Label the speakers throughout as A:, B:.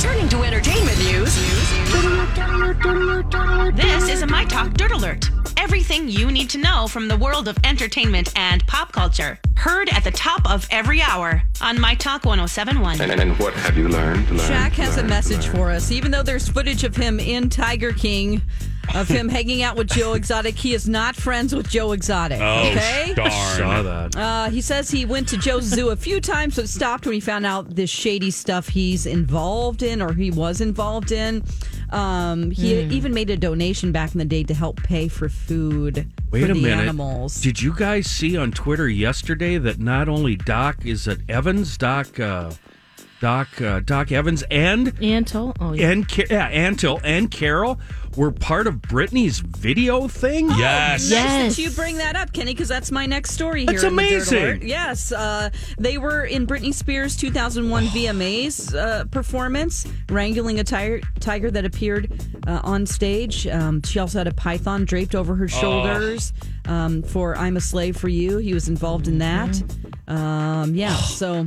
A: Turning to entertainment news. This is a My Talk Dirt Alert. Everything you need to know from the world of entertainment and pop culture. Heard at the top of every hour on My Talk 1071.
B: And, and what have you learned? learned
C: Shaq has
B: learned,
C: a message
B: learned?
C: for us. Even though there's footage of him in Tiger King, of him hanging out with Joe Exotic, he is not friends with Joe Exotic.
D: Oh,
C: okay.
D: darn.
E: Saw that.
C: Uh, he says he went to Joe's zoo a few times, but stopped when he found out this shady stuff he's involved in or he was involved in. Um, he
E: Hmm.
C: even made a donation back in the day to help pay for food
E: Wait
C: for
E: a
C: the
E: minute.
C: animals.
E: Did you guys see on Twitter yesterday that not only Doc is it Evans, Doc, uh, Doc, uh, Doc Evans, and
F: Antle. Oh, yeah.
E: and Ca- yeah, Antle and Carol were part of Britney's video thing?
D: Yes.
C: Nice
F: Yes.
C: that you bring that up, Kenny, because that's my next story here.
E: That's
C: in the Dirt
E: amazing.
C: Yes, uh, they were in Britney Spears' 2001 VMAs uh, performance, wrangling a tiger, tiger that appeared uh, on stage. Um, she also had a python draped over her shoulders um, for "I'm a Slave for You." He was involved in that. Um, yeah, so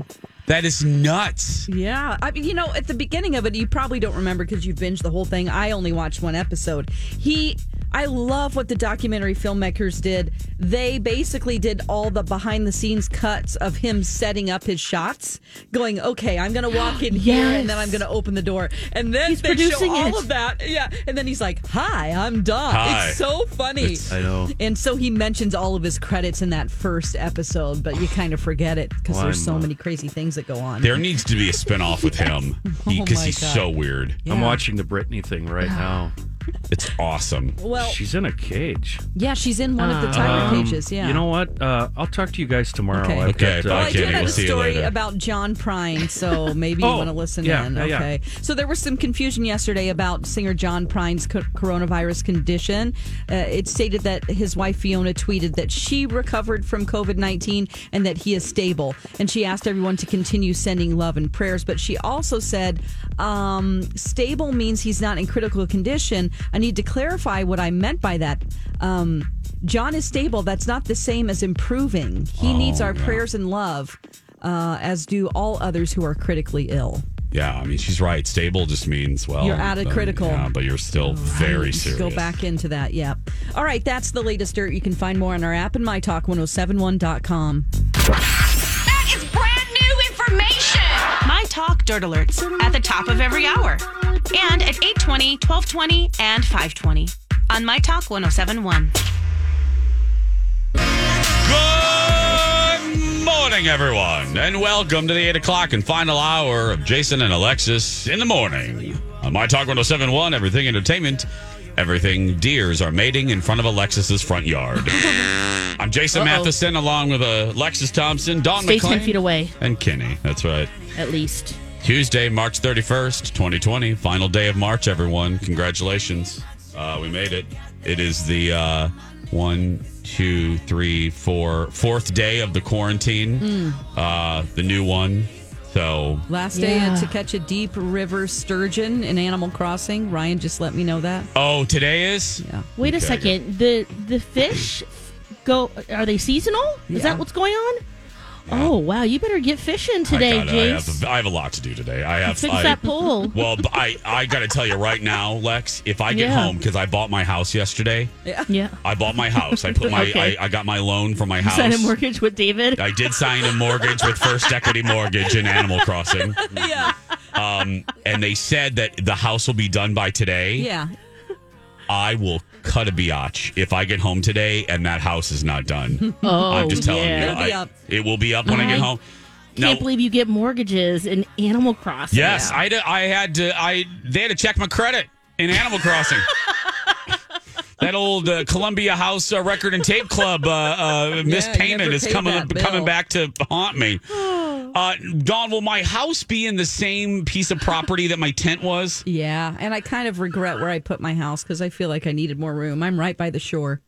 D: That is nuts.
C: yeah, I mean, you know, at the beginning of it, you probably don't remember because you binged the whole thing. I only watched one episode. He, I love what the documentary filmmakers did. They basically did all the behind the scenes cuts of him setting up his shots, going, "Okay, I'm going to walk in here, and then I'm going to open the door," and then
F: He's
C: they show all
F: it.
C: of that. Yeah, and then he's like, "Hi, I'm Doc."
D: Hi.
C: It's so funny.
E: I know.
C: And so he mentions all of his credits in that first episode, but you kind of forget it because
E: Well,
C: there's
E: I'm,
C: so
E: uh,
C: many crazy things that go on.
D: There needs to be a spinoff with him
C: Oh
D: because
C: my
D: he's
C: God.
D: so weird.
E: I'm watching the Britney thing right now.
D: It's awesome.
C: Well,
E: She's in a cage.
C: Yeah, she's in one of the tiger
E: Um,
C: cages. Yeah.
E: You know what? Uh, I'll talk to you guys tomorrow.
C: Okay.
E: I've
D: Okay,
E: got,
C: well,
D: bye,
C: I do
D: Kenny.
C: have
D: We'll
C: a story about John Prine, so maybe you
E: Oh,
C: want to listen
E: yeah,
C: in.
E: yeah, yeah.
C: Okay. So there was some confusion yesterday about singer John Prine's co- coronavirus condition. Uh, it stated that his wife Fiona tweeted that she recovered from COVID 19 and that he is stable. And she asked everyone to continue sending love and prayers. But she also said, um, stable means he's not in critical condition. I need to clarify what I meant by that. Um, John is stable. That's not the same as improving. He needs our prayers and love, uh, as do all others who are critically ill.
D: Yeah, I mean, she's right. Stable just means, well,
C: You're out of
D: um,
C: critical.
D: Yeah, but you're still very serious.
C: Go back into that. Yeah. All right. That's the latest dirt. You can find more on our app and mytalk1071.com.
A: Talk Dirt Alerts at the top of every hour. And at 820, 1220, and 520 on My Talk 1071.
D: Good morning, everyone, and welcome to the 8 o'clock and final hour of Jason and Alexis in the morning. On My Talk 1071, everything entertainment, everything deers are mating in front of Alexis's front yard. I'm Jason Matheson, along with uh, Alexis Thompson, Dawn
F: Stay
D: McClain,
F: 10 feet away,
D: and Kenny. That's right.
F: At least.
D: Tuesday, March 31st, 2020. Final day of March, everyone. Congratulations. Uh, we made it. It is the uh, one, two, three, four, fourth day of the quarantine. Uh, the new one. So,
C: Last day
F: Yeah.
C: to catch a deep river sturgeon in Animal Crossing. Ryan just let me know that.
D: oh, today is?
C: Yeah.
F: Wait a second. The the fish go are they seasonal? Is
C: Yeah.
F: that what's going on? Oh wow, you better get fishing today,
D: I, gotta- I, have, I have a lot to do today. I have.
F: Fix
D: I,
F: that pole.
D: Well, I I got to tell you right now, Lex. If I get
F: Yeah.
D: home because I bought my house yesterday,
F: Yeah. yeah.
D: I bought my house. I put my
F: Okay.
D: I, I got my loan for my
F: You
D: house.
F: Sign a mortgage with David.
D: I did sign a mortgage with First Equity Mortgage in Animal Crossing.
C: Yeah.
D: Um, and they said that the house will be done by today.
C: Yeah.
D: I will cut a biatch if I get home today and that house is not done.
F: Oh,
D: I'm just telling
F: yeah.
D: you.
C: It'll be
D: I-
C: up.
D: It will be up when I get
F: I
D: home.
F: Can't believe you get mortgages in Animal Crossing.
D: Yes, I, d- I had to. I they had to check my credit in Animal Crossing. that old uh, Columbia House uh, Record and Tape Club uh, uh,
C: Yeah,
D: mispayment is coming coming back to haunt me. Uh, Dawn, will my house be in the same piece of property that my tent was?
C: Yeah. And I kind of regret where I put my house because I feel like I needed more room. I'm right by the shore.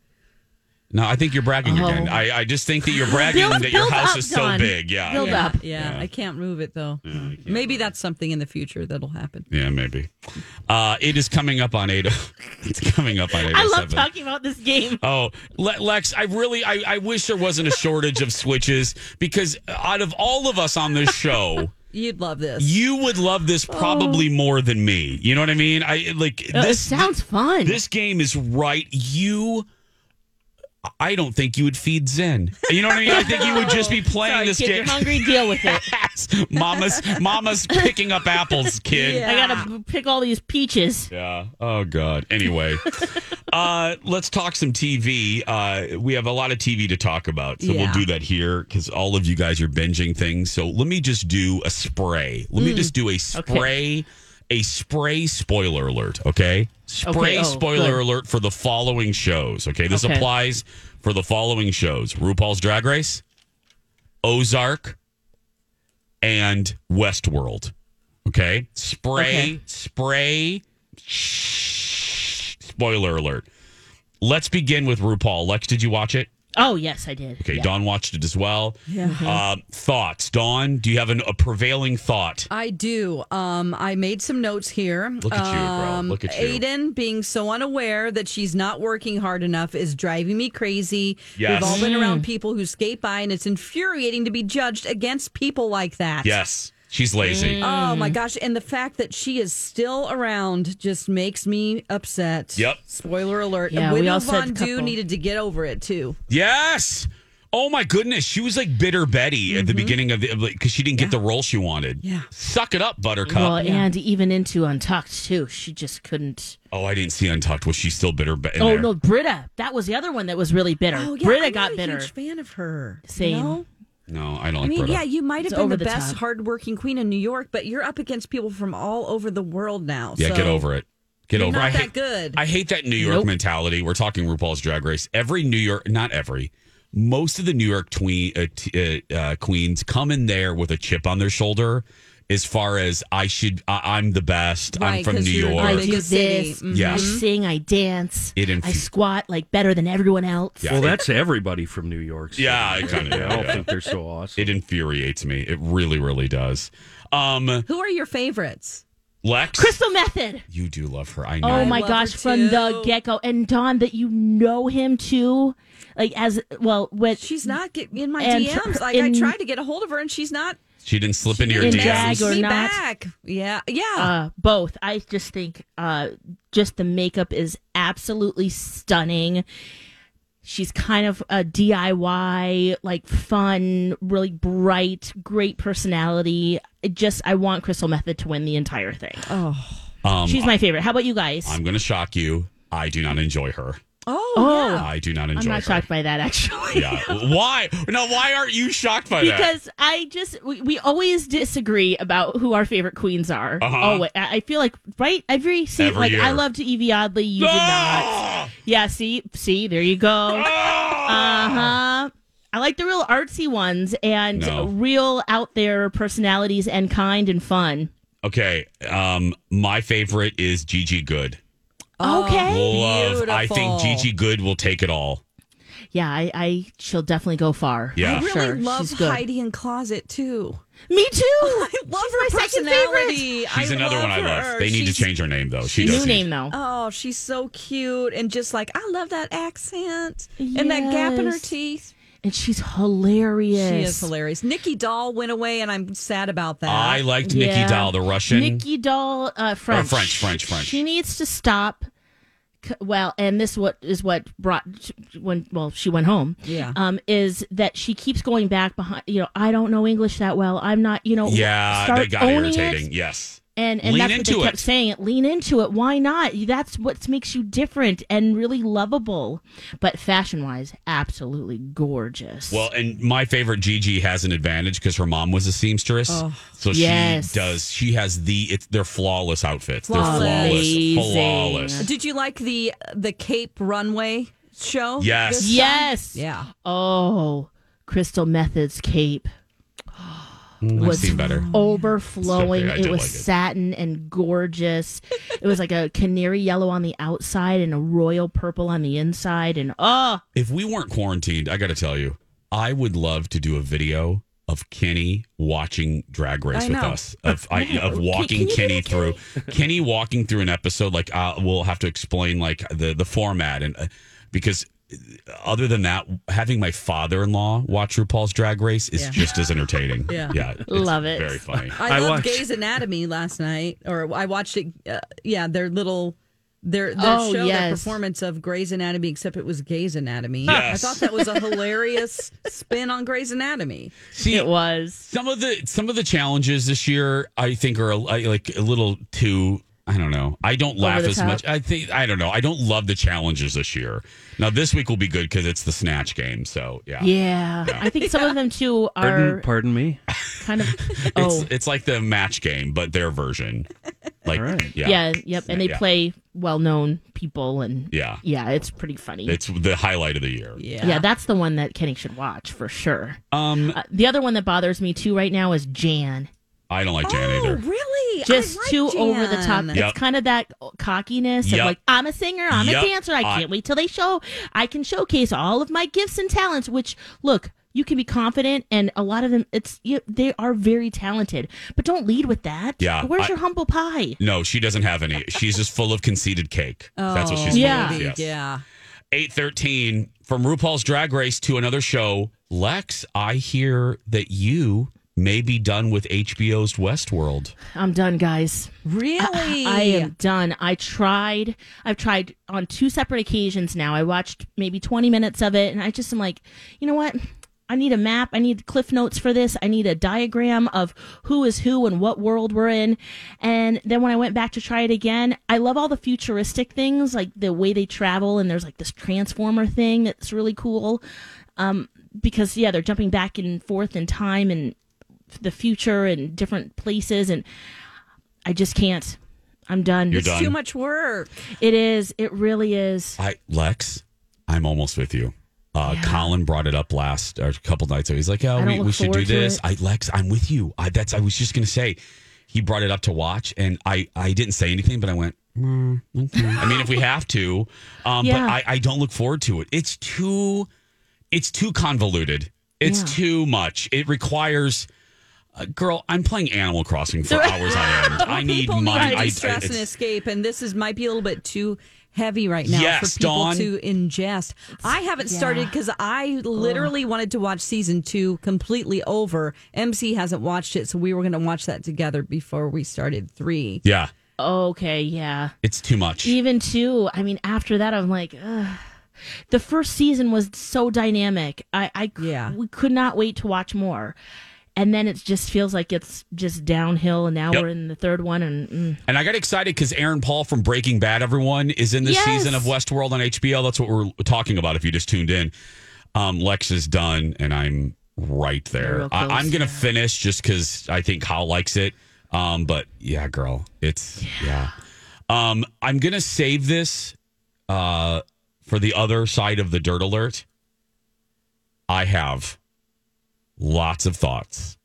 D: No, I think you're bragging
F: Oh.
D: again. I, I just think that you're bragging
F: Build-
D: that your house
F: up,
D: is so big. Yeah,
F: Build
D: yeah.
F: up.
C: Yeah, I can't move it though. Maybe that's something in the future that'll happen.
D: Yeah, maybe. Uh, it is coming up on eight. It's coming up on eight.
F: I love talking about this game.
D: Oh, Le- Lex, I really, I, I wish there wasn't a shortage of switches because out of all of us on this show,
C: You'd love this.
D: you would love this probably more than me. You know what I mean? I like
F: Uh, it
D: this.
F: sounds fun.
D: This game is right. You, I don't think you would feed Zen. You know what I mean? I think you would just be playing
F: Sorry,
D: this
F: kid,
D: game.
F: you're hungry. Deal with it.
D: Yes. Mama's, mama's picking up apples, kid.
C: Yeah.
F: I gotta pick all these peaches.
D: Yeah. Oh God. Anyway, uh, let's talk some TV. Uh, we have a lot of TV to talk about, so
C: Yeah.
D: we'll do that here because all of you guys are binging things. So let me just do a spray. Let
F: Mm.
D: me just do a spray. A spray spoiler alert, okay? Spray
F: Okay, oh,
D: spoiler
F: good.
D: alert for the following shows, okay? This
F: Okay.
D: applies for the following shows RuPaul's Drag Race, Ozark, and Westworld. Okay? Spray,
F: Okay.
D: spray. Shh. Spoiler alert. Let's begin with RuPaul. Lex, did you watch it?
F: Oh yes, I did.
D: Okay,
F: Yeah.
D: Dawn watched it as well.
C: Yeah.
D: Uh, thoughts, Dawn? Do you have an, a prevailing thought?
C: I do. Um, I made some notes here.
D: Look at you, bro.
C: Um,
D: Look at you.
C: Aiden being so unaware that she's not working hard enough is driving me crazy.
D: Yes.
C: We've all been around people who skate by, and it's infuriating to be judged against people like that.
D: Yes, she's lazy.
C: Oh my gosh! And the fact that she is still around just makes me upset.
D: Yep.
C: Spoiler alert.
F: Yeah,
C: and
F: we
C: Widow
F: all said
C: Von Du
F: couple.
C: needed to get over it too.
D: Yes. Oh my goodness, she was like bitter Betty at the beginning of the because she didn't get the role she wanted.
C: Mm-hmm. Yeah.
D: suck it up, Buttercup.
F: Well, and even into Untucked too. She just couldn't.
D: oh, I didn't see Untucked. Was she still bitter? Be- in
F: Oh
D: there?
F: no, Brita. That was the other one that was really bitter.
C: Oh yeah,
F: Brita
C: I'm
F: got
C: not a
F: bitter.
C: huge fan of her. you
F: Same.
C: know?
D: No, I don't
C: I
D: like
C: mean,
D: Brita.
C: yeah, you might have
F: It's
C: been the,
F: the
C: best
F: top.
C: hardworking queen in New York, but you're up against people from all over the world now.
D: Yeah,
C: so
D: get over it. Get
C: You're
D: over.
C: not
D: I
C: that
D: hate,
C: good.
D: I hate that New York
F: Nope.
D: mentality. We're talking RuPaul's Drag Race. Every New York, not every, most of the New York tween, uh, t- uh, uh, queens come in there with a chip on their shoulder. As far as I should, I, I'm the best. I'm from New York.
F: I do
C: city.
F: this.
C: Mhm.
D: Yes.
F: I sing. I dance.
D: It infu-
F: I squat like better than everyone else.
D: Yeah.
E: Well, that's everybody from New York. so
D: Yeah, I kinda-
E: I don't
D: yeah.
E: think they're so awesome.
D: It infuriates me. It really, really does. Um,
C: Who are your favorites?
D: Lex,
F: Crystal Methyd.
D: you do love her. I know.
F: Oh my gosh, from the get go. And Dawn, that you know him too. Like as well, with
C: She's not get, in my
F: And
C: DMs. Like
F: in-
C: I tried to get a hold of her, and she's not.
D: She didn't slip into your
F: in
D: DMs.
F: drag or
C: me
F: not.
C: back. Yeah, yeah.
F: uh, both. I just think uh, just the makeup is absolutely stunning. She's kind of a DIY, like fun, really bright, great personality. It just, I want Crystal Methyd to win the entire thing.
D: um,
F: She's my favorite. How about you guys?
D: I'm going to shock you. I do not enjoy her.
C: Oh,
F: Oh.
C: yeah.
D: I do not enjoy
F: I'm not
D: her.
F: shocked by that, actually.
D: Yeah. why? No, why aren't you shocked by that?
F: because I just we, we always disagree about who our favorite queens are.
D: Uh-huh.
F: Oh, I I feel like right every season,
D: Every
F: like
D: year.
F: I loved Yvie Oddly, you did not.
D: Ah!
F: Yeah, see, see, there you go. Uh
D: Ah!
F: huh. I like the real artsy ones and
D: No.
F: real out there personalities and kind and fun.
D: Okay. Um, my favorite is Gigi Goode.
F: Okay.
D: Love. I think
C: beautiful.
D: Gigi Goode will take it all.
F: Yeah, I, I she'll definitely go far.
D: Yeah.
C: I really
F: sure.
C: love
F: She's good.
C: Heidi N Closet too.
F: Me too.
C: I love
F: She's
C: her
F: my second favorite.
C: personality.
D: She's
C: I
D: another one I love.
C: her.
D: They need to change her name though. She
F: New
D: does
F: name though.
C: Oh, she's so cute and just like I love that accent and that gap in her
F: Yes.
C: teeth.
F: and she's hilarious.
C: She is hilarious. Nicky Doll went away, and I'm sad about that.
D: I liked Nicky
F: Yeah.
D: Doll, the Russian.
F: Nicky Doll, uh, French.
D: French, French, French.
F: She needs to stop. C- Well, and this what is what brought when well she went home.
C: Yeah.
F: um, is that she keeps going back behind. You know, I don't know English that well. I'm not. You know,
D: yeah,
F: start
D: they got
F: owning
D: irritating.
F: It.
D: Yes.
F: And and
D: Lean
F: that's what
D: into
F: they kept
D: it.
F: saying. It lean into it. Why not? That's what makes you different and really lovable. But fashion wise, absolutely gorgeous.
D: Well, and my favorite Gigi has an advantage because her mom was a seamstress, oh, so
F: Yes.
D: she does. She has the. It's they're flawless outfits.
C: Flawless.
D: They're flawless,
F: Amazing.
D: flawless.
C: Did you like the the Cape Runway show?
D: Yes.
C: this time?
F: yes.
C: Yeah.
F: Oh, Crystal Methyds cape.
D: Mm, I've
F: was
D: seen better.
F: overflowing.
D: Okay,
F: It was
D: like it.
F: satin and gorgeous. it was like a canary yellow on the outside and a royal purple on the inside. And oh,
D: If we weren't quarantined, I got to tell you, I would love to do a video of Kenny watching Drag Race
C: I
D: with
C: know.
D: us. Of I, of walking
F: can you do
D: Kenny through Kenny walking through an episode. Like uh, we'll have to explain like the the format and uh, because. Other than that, having my father-in-law watch RuPaul's Drag Race is
C: Yeah.
D: just as entertaining.
C: Yeah.
D: yeah, it's
F: Love it.
D: Very funny.
C: I,
E: I
C: loved
E: watched-
C: Grey's Anatomy last night, or I watched it. Uh, yeah, their little. Their, their
F: Oh,
C: show, their performance of Grey's Anatomy, except it was Gay's Anatomy.
D: Yes.
C: I thought that was a hilarious spin on Grey's Anatomy.
D: See,
F: it was.
D: some of the some of the challenges this year i think are a, like a little too i don't know i don't laugh as
F: top?
D: much i think i don't know i don't love the challenges this year now this week will be good because it's the snatch game so yeah,
F: Yeah. I think some of them too
E: Pardon,
F: are
E: pardon me.
F: kind of.
D: It's,
F: Oh,
D: it's like the match game but their version like
E: All right.
D: yeah
F: yeah. Yep. And they
D: Yeah.
F: play well known people. And
D: Yeah.
F: yeah, it's pretty funny.
D: it's the highlight of the year
C: Yeah.
F: yeah, that's the one that Kenny should watch for sure.
D: um
F: Uh, the other one that bothers me too right now is Jan.
D: i don't like jan
C: Oh,
D: either
C: really? I like
F: too over the top.
D: Yep.
F: It's kind of that cockiness
D: Yep.
F: of like, I'm a singer, I'm
D: Yep.
F: a dancer. I
D: I-
F: can't wait till they show. I can showcase all of my gifts and talents. Which look, you can be confident, and a lot of them, it's you, they are very talented. But don't lead with that.
D: Yeah,
F: where's
D: I-
F: your humble pie?
D: no she doesn't have any she's just full of conceited cake that's what she's
F: Yeah.
D: full of yes.
C: Yeah.
D: 813 from RuPaul's Drag Race to another show. Lex, I hear that you may be done with HBO's Westworld.
F: I'm done, guys.
C: Really?
F: I am done. I tried. I've tried on two separate occasions now. I watched maybe 20 minutes of it, and I just am like, you know what? I need a map. I need cliff notes for this. I need a diagram of who is who and what world we're in. And then when I went back to try it again, I love all the futuristic things, like the way they travel, and there's like this transformer thing that's really cool. Um, because yeah, they're jumping back and forth in time and the future and different places, and I just can't. I'm done.
D: You're
C: It's
D: done.
C: too much work.
F: It is. It really is.
D: I Lex, I'm almost with you. Uh, Colin brought it up last or a couple nights ago. He's like, "Oh, we, we should do this."
F: it.
D: I Lex, I'm with you. I, that's I was just gonna say. He brought it up to watch, and I I didn't say anything, but I went. "Mm, okay." I mean, if we have to, um,
F: Yeah.
D: but I I don't look forward to it. It's too, it's too convoluted. It's
F: Yeah.
D: too much. It requires. Uh, girl, I'm playing Animal Crossing for hours on end. I need
C: people
D: my.
C: need
D: I, I,
C: stress and escape, and this is might be a little bit too heavy right now
D: Yes,
C: for people
D: Dawn.
C: to ingest. I haven't started because I literally wanted to watch season two completely over. MC hasn't watched it, so we were going to watch that together before we started three.
D: yeah,
F: Okay. Yeah.
D: it's too much.
F: Even two. I mean, after that, I'm like, Ugh. the first season was so dynamic. I,
C: Yeah.
F: we could not wait to watch more. And then it just feels like it's just downhill, and now
D: Yep.
F: we're in the third one, and mm.
D: And I got excited because Aaron Paul from Breaking Bad, everyone, is in this
F: Yes.
D: season of Westworld on HBO. That's what we're talking about if you just tuned in. Um, Lex is done, and I'm right there. I, i'm going to finish just because I think Kyle likes it. Um, but yeah, girl, it's, yeah. Um, I'm going to save this uh, for the other side of the dirt alert. I have lots of thoughts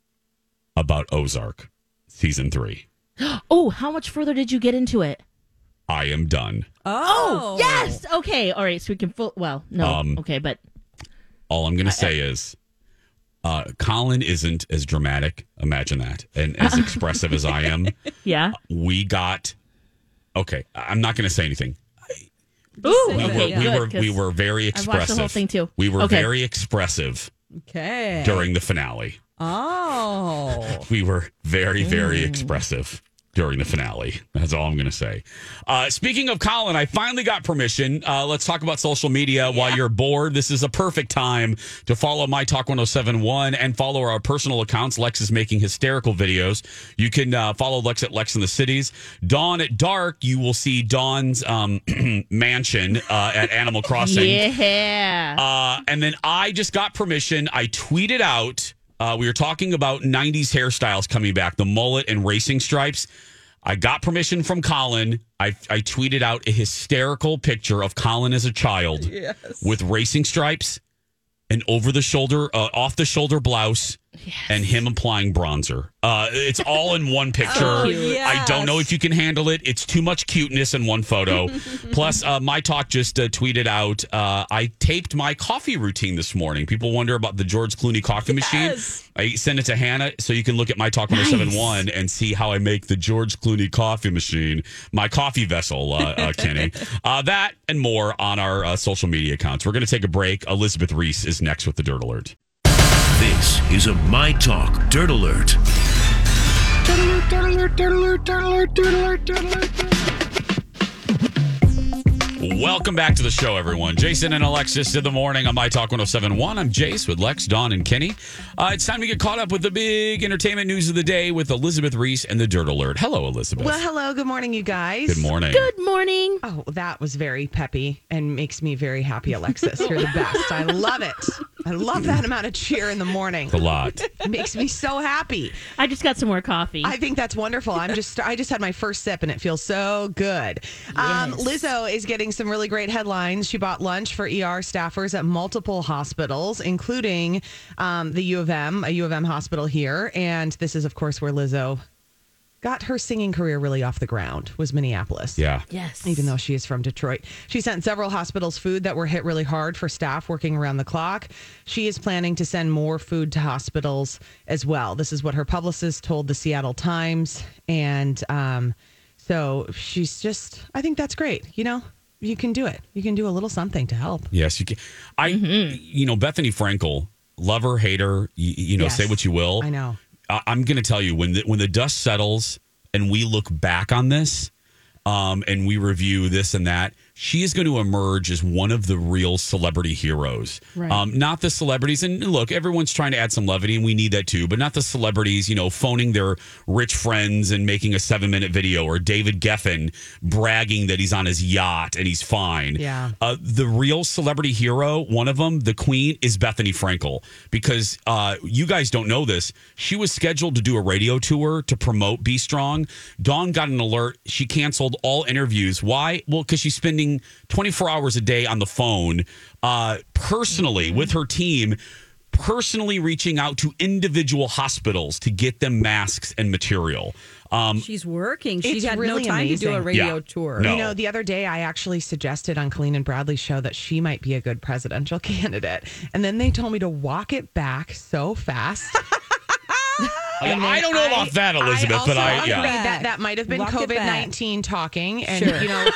D: about Ozark season three.
F: oh, how much further did you get into it?
D: I am done.
C: Oh,
F: Yes. Okay. All right. So we can full. Well, no.
D: Um,
F: okay, but
D: All I'm going to say is, uh, Colin isn't as dramatic. Imagine that, and as expressive as I am.
F: yeah.
D: We got. Okay, I'm not going to say anything.
F: Ooh,
D: We were, we
F: Good,
D: were,
F: 'cause
D: we were very
F: I've
D: expressive.
F: watched the whole thing, too.
D: We were
F: Okay.
D: very expressive
C: Okay.
D: during the finale.
C: Oh.
D: We were very, very mm. expressive during the finale. That's all I'm going to say. Uh, speaking of Colin, I finally got permission. Uh, let's talk about social media while you're bored. This is a perfect time to follow My Talk 1071 and follow our personal accounts. Lex is making hysterical videos. You can uh, follow Lex at Lex in the Cities. Dawn at Dark, you will see Dawn's um, mansion uh, at Animal Crossing.
F: Yeah.
D: Uh, and then I just got permission. I tweeted out. Uh, we were talking about '90s hairstyles coming back, the mullet and racing stripes. I got permission from Colin. I, I tweeted out a hysterical picture of Colin as a child with racing stripes, an over the shoulder, uh, off the shoulder blouse, and him applying bronzer. Uh, it's all in one picture.
C: Oh,
D: I don't know if you can handle it. It's too much cuteness in one photo. Plus, uh, my talk just uh, tweeted out. Uh, I taped my coffee routine this morning. People wonder about the George Clooney coffee machine. I sent it to Hannah so you can look at my talk 1071 and see how I make the George Clooney coffee machine, my coffee vessel, uh, uh, Kenny. uh, that and more on our uh, social media accounts. We're going to take a break. Elizabeth Reese is next with the Dirt Alert.
G: This is a My Talk Dirt Alert.
D: Welcome back to the show, everyone. Jason and Alexis in the morning on My Talk 1071. I'm Jace with Lex, Dawn, and Kenny. Uh, it's time to get caught up with the big entertainment news of the day with Elizabeth Reese and the Dirt Alert. Hello, Elizabeth.
H: Well, hello. Good morning, you guys.
D: Good morning.
F: Good morning.
H: Oh, that was very peppy and makes me very happy, Alexis. You're the best. I love it. I love that amount of cheer in the morning.
D: A lot.
H: It makes me so happy.
F: I just got some more coffee.
H: I think that's wonderful. I'm just I just had my first sip and it feels so good. Um, Lizzo is getting some really great headlines. She bought lunch for ER staffers at multiple hospitals, including um, the U of M, a U of M hospital here. And this is, of course, where Lizzo got her singing career really off the ground. Was Minneapolis.
D: Yeah.
F: yes.
H: even though she is from Detroit. She sent several hospitals food that were hit really hard for staff working around the clock. She is planning to send more food to hospitals as well. This is what her publicist told the Seattle Times. And um, so she's just, I think that's great. You know, you can do it. You can do a little something to help.
D: Yes, you can. I,
F: Mm-hmm.
D: you know, Bethenny Frankel, love her, hate her, you, you know,
H: Yes.
D: say what you will.
H: I know.
D: I, I'm going to tell you when the, when the dust settles and we look back on this, um, and we review this and that, she is going to emerge as one of the real celebrity heroes.
C: Right.
D: Um, not the celebrities, and look, everyone's trying to add some levity, and we need that too. But not the celebrities, you know, phoning their rich friends and making a seven-minute video, or David Geffen bragging that he's on his yacht and he's fine.
H: Yeah.
D: Uh, the real celebrity hero, one of them, the queen, is Bethenny Frankel. Because uh, you guys don't know this. She was scheduled to do a radio tour to promote BStrong. Dawn got an alert. She canceled all interviews. Why? Well, because she's spending 24 hours a day on the phone, uh, personally with her team. Personally reaching out to individual hospitals to get them masks and material. Um,
C: She's working. She
H: It's
C: had
H: really
C: no time to do a radio
D: Yeah.
C: tour.
D: No.
H: You know, the other day I actually suggested on Colleen and Bradley's show that she might be a good presidential candidate. And then they told me to walk it back so fast. And
D: I don't know about that, Elizabeth,
H: also
D: but I
H: agree
D: yeah.
H: that that might have been
C: Walk
H: COVID nineteen talking, and
C: Sure.
H: you know.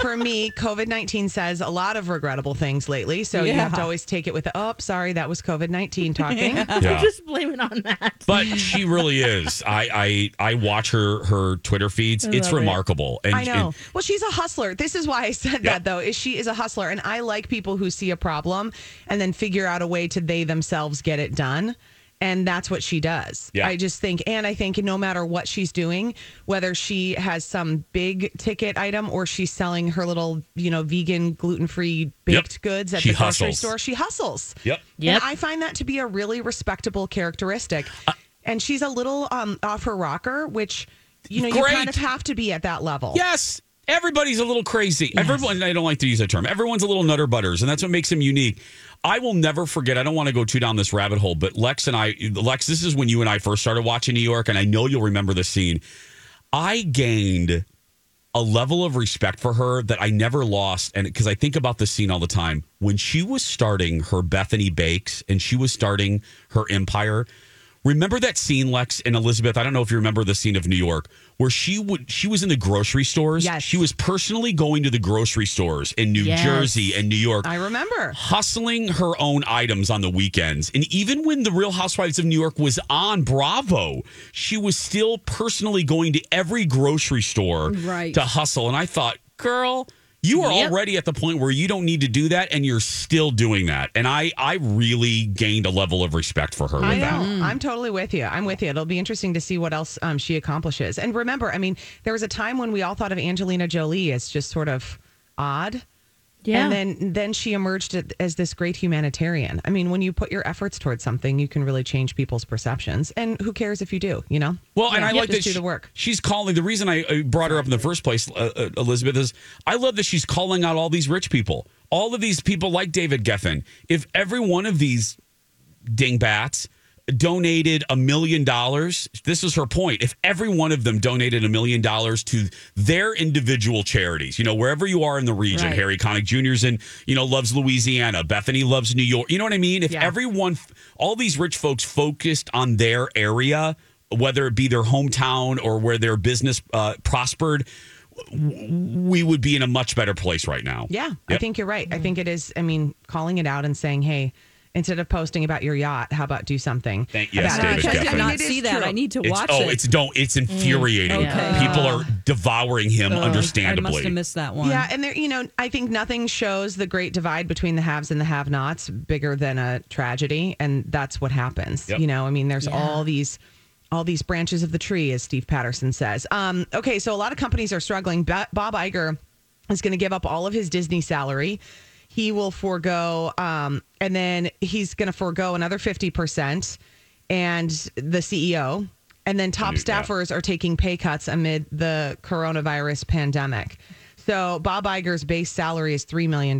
H: For me, COVID 19 says a lot of regrettable things lately. So you have to always take it with, oh, sorry, that was COVID 19 talking.
D: Yeah.
F: Just blame it on that.
D: but she really is. I I I watch her her Twitter feeds. it's
F: love it.
D: remarkable. And,
H: I know.
D: and-
H: well, she's a hustler. This is why I said
D: Yeah.
H: that, though. Is she is a hustler, and I like people who see a problem and then figure out a way to they themselves get it done. And that's what she does.
D: Yeah.
H: I just think, and I think no matter what she's doing, whether she has some big ticket item or she's selling her little, you know, vegan, gluten free baked
D: Yep.
H: goods at
D: She
H: the grocery store, she hustles.
D: Yep.
F: Yep.
H: And I find that to be a really respectable characteristic.
D: Uh,
H: and she's a little um, off her rocker, which, you know,
D: Great.
H: you kind of have to be at that level.
D: Yes. Everybody's a little crazy. Everyone, I don't like to use that term. Everyone's a little nutter butters, and that's what makes him unique. I will never forget. I don't want to go too down this rabbit hole, but Lex and I, Lex, this is when you and I first started watching New York, and I know you'll remember the scene. I gained a level of respect for her that I never lost. And because I think about this scene all the time, when she was starting her Bethenny Bakes and she was starting her empire, Remember that scene, Lex and Elizabeth? I don't know if you remember the scene of New York where she would she was in the grocery stores.
H: Yes.
D: She was personally going to the grocery stores in New
F: Yes.
D: Jersey and New York.
H: I remember.
D: hustling her own items on the weekends. And even when The Real Housewives of New York was on Bravo, she was still personally going to every grocery store
C: Right.
D: to hustle. And I thought, girl, you are
F: Yep.
D: already at the point where you don't need to do that and you're still doing that. And I I really gained a level of respect for her with
H: I know.
D: that.
H: I'm totally with you. I'm with you. It'll be interesting to see what else um, she accomplishes. And remember, I mean, there was a time when we all thought of Angelina Jolie as just sort of odd.
F: Yeah.
H: And then then she emerged as this great humanitarian. I mean, when you put your efforts towards something, you can really change people's perceptions. And who cares if you do, you know?
D: Well, and I like
H: just
D: that
H: do
D: she-
H: the work.
D: she's calling. The reason I I brought her up in the first place, uh, uh, Elizabeth, is I love that she's calling out all these rich people, all of these people like David Geffen. If every one of these dingbats donated a million dollars, this is her point. If every one of them donated a million dollars to their individual charities, you know, wherever you are in the region,
C: Right.
D: Harry Connick Jr.'s in, you know, loves Louisiana, Bethenny loves New York. You know what I mean? If
H: Yeah.
D: everyone, all these rich folks focused on their area, whether it be their hometown or where their business uh, prospered, we would be in a much better place right now.
H: Yeah, I think you're right. I think it is. I mean, calling it out and saying, "Hey, instead of posting about your yacht, how about do something?"
D: Thank- yes, David?
H: Because, I
C: did not see that.
H: true.
C: I need to
D: It's,
C: watch
D: oh,
C: it.
D: Oh, it's don't. It's infuriating.
C: Okay.
D: People are devouring him.
C: Ugh, I
D: understandably,
C: must have missed that one.
H: Yeah, and there, you know, I think nothing shows the great divide between the haves and the have-nots bigger than a tragedy, and that's what happens.
D: Yep.
H: You know, I mean, there's all these, all these branches of the tree, as Steve Patterson says. Um, okay, so a lot of companies are struggling. Bob Iger is going to give up all of his Disney salary. He will forego, um, and then he's going to forego another fifty percent, and the CEO. And then top staffers are taking pay cuts amid the coronavirus pandemic. So Bob Iger's base salary is $3 million.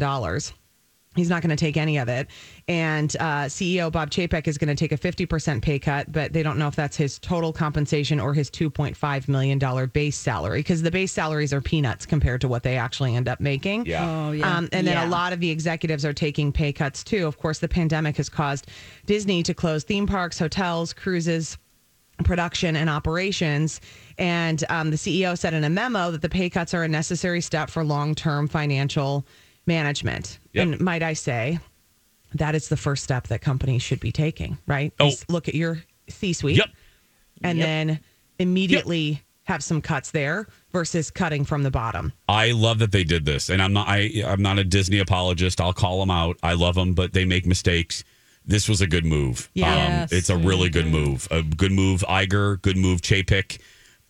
H: He's not going to take any of it. And uh, CEO Bob Chapek is going to take a 50% pay cut, but they don't know if that's his total compensation or his $2.5 million base salary because the base salaries are peanuts compared to what they actually end up making.
D: Yeah.
C: Oh, yeah.
H: Um, and then
F: Yeah.
H: a lot of the executives are taking pay cuts too. Of course, the pandemic has caused Disney to close theme parks, hotels, cruises, production, and operations. And um, the CEO said in a memo that the pay cuts are a necessary step for long term financial management.
D: Yep.
H: And might I say, that is the first step that companies should be taking, right?
D: Oh.
H: Is look at your C suite
D: Yep.
H: and then immediately have some cuts there versus cutting from the bottom.
D: I love that they did this, and I'm not. I I'm not a Disney apologist. I'll call them out. I love them, but they make mistakes. This was a good move.
H: Yes.
D: Um, it's a really good move. A good move, Iger. Good move, Chapek.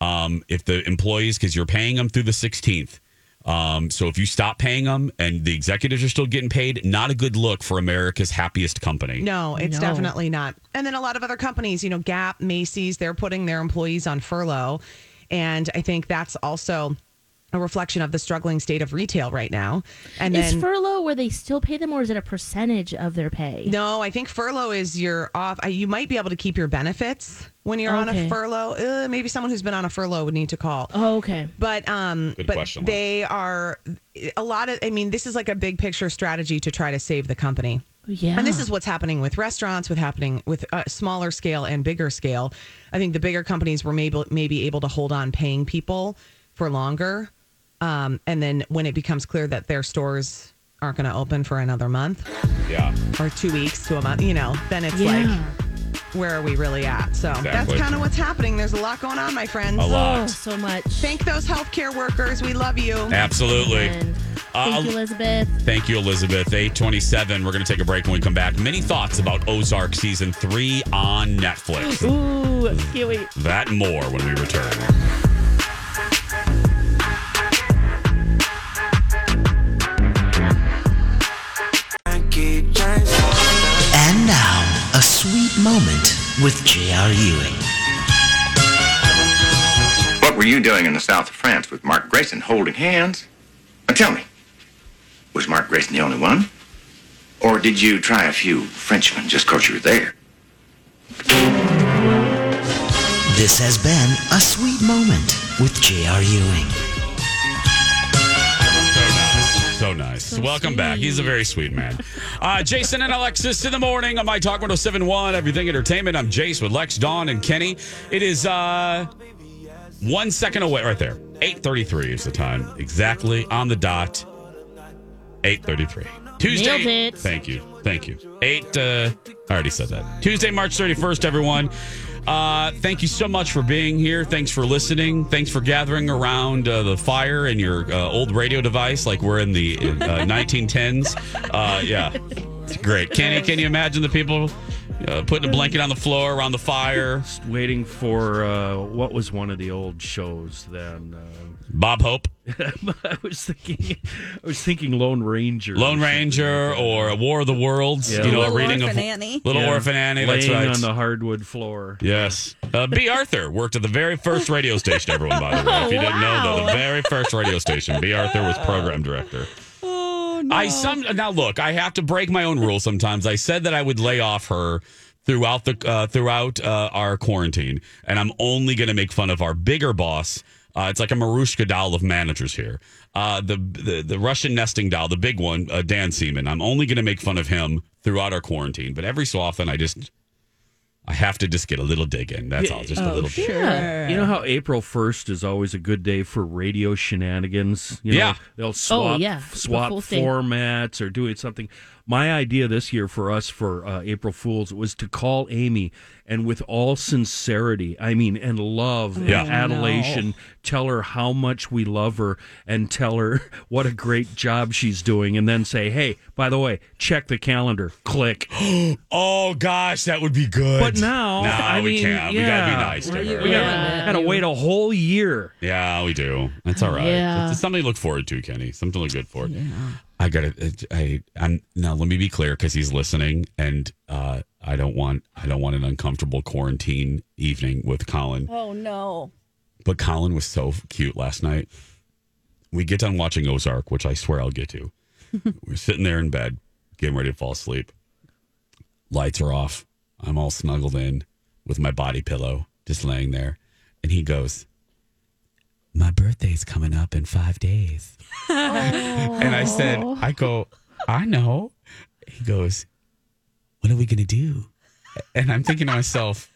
D: Um, if the employees, because you're paying them through the 16th. Um, so if you stop paying them and the executives are still getting paid, not a good look for America's happiest company.
H: No, it's
F: No.
H: definitely not. And then a lot of other companies, you know, Gap, Macy's, they're putting their employees on furlough. And I think that's also a reflection of the struggling state of retail right now. And
F: is
H: then
F: furlough where they still pay them, or is it a percentage of their pay?
H: no, I think furlough is your off. uh, You might be able to keep your benefits when you're on a furlough. Uh, maybe someone who's been on a furlough would need to call.
F: Oh, okay.
H: But um,
D: Good
H: but
D: question,
H: they are a lot of. I mean, this is like a big picture strategy to try to save the company.
F: Yeah.
H: And this is what's happening with restaurants, with happening with uh, smaller scale and bigger scale. I think the bigger companies were maybe maybe able to hold on paying people for longer, um, and then when it becomes clear that their stores aren't going to open for another month
D: Yeah.
H: or two weeks to a month, you know, then it's
F: Yeah.
H: like, where are we really at? So that's kind of what's happening. There's a lot going on, my friends.
D: A lot.
F: Oh, so much.
H: Thank those healthcare workers. We love you.
D: Absolutely.
F: And
D: Uh,
F: thank you, Elizabeth.
D: Thank you, Elizabeth. 827. We're going to take a break when we come back. Many thoughts about Ozark season three on Netflix.
F: Ooh, can't wait.
D: That and more when we return.
I: Moment with J.R. Ewing.
B: What were you doing in the south of France with Mark Grayson holding hands? Now tell me, was Mark Grayson the only one? Or did you try a few Frenchmen just because you were there?
I: This has been a sweet moment with J.R. Ewing.
D: Nice. So nice. nice.
F: So
D: Welcome back. He's a very sweet man. Uh, Jason and Alexis in the morning on my Talk 1071, Everything Entertainment. I'm Jace with Lex, Dawn, and Kenny. It is uh, one second away, right there. 8.33 is the time. Exactly on the dot. 8.33. Tuesday. Thank you. Thank you. 8, uh, I already said that. Tuesday, March 31st, everyone. Uh, thank you so much for being here. Thanks for listening. Thanks for gathering around uh, the fire and your uh, old radio device, like we're in the uh, 1910s. Uh, yeah, it's great. Kenny, can you imagine the people uh, putting a blanket on the floor around the fire?
E: Just waiting for uh, what was one of the old shows then.
D: Bob Hope,
E: I was thinking, I was thinking Lone Ranger.
D: Lone Ranger, or a War of the Worlds.
E: Yeah.
D: you know,
C: Little
D: a reading
C: Orphan
D: of
C: Annie.
D: Little
E: Yeah.
D: Orphan Annie. That's
E: laying
D: right.
E: on the hardwood floor.
D: Yes. Uh, Bea Arthur worked at the very first radio station, everyone, by the way. If you didn't know, though, the very first radio station. Bea Arthur was program director.
C: Oh no.
D: I some now look. I have to break my own rule sometimes. I said that I would lay off her throughout the uh, throughout uh, our quarantine, and I'm only going to make fun of our bigger boss. Uh, it's like a Marushka doll of managers here. Uh, the, the the Russian nesting doll, the big one, uh, Dan Seaman. I'm only going to make fun of him throughout our quarantine, but every so often, I just I have to just get a little dig in. That's all, just a little. bit.
C: Sure.
E: You know how April 1st is always a good day for radio shenanigans? You know,
D: Yeah.
E: They'll swap,
F: yeah. The
E: swap
F: thing.
E: formats or doing something. My idea this year for us for uh, April Fools was to call Amy and with all sincerity, I mean, and love
D: Yeah.
E: and adulation, tell her how much we love her and tell her what a great job she's doing. And then say, hey, by the way, check the calendar. Click.
D: Oh gosh, that would be good.
E: But now,
D: no,
E: I
D: we
E: mean,
D: can't. We gotta be nice to her.
E: We
C: Yeah.
E: gotta, gotta wait a whole year.
D: Yeah, we do. That's all right.
F: Yeah.
D: It's something to look forward to, Kenny. Something to look good for. I gotta. I. I'm now. Let me be clear because he's listening, and uh, I don't want. I don't want an uncomfortable quarantine evening with Colin.
C: Oh no.
D: But Colin was so cute last night. We get done watching Ozark, which I swear I'll get to. We're sitting there in bed, getting ready to fall asleep. Lights are off. I'm all snuggled in with my body pillow, just laying there. And he goes, My birthday's coming up in five days. Oh. and I said, I go, I know. He goes, What are we going to do? And I'm thinking to myself,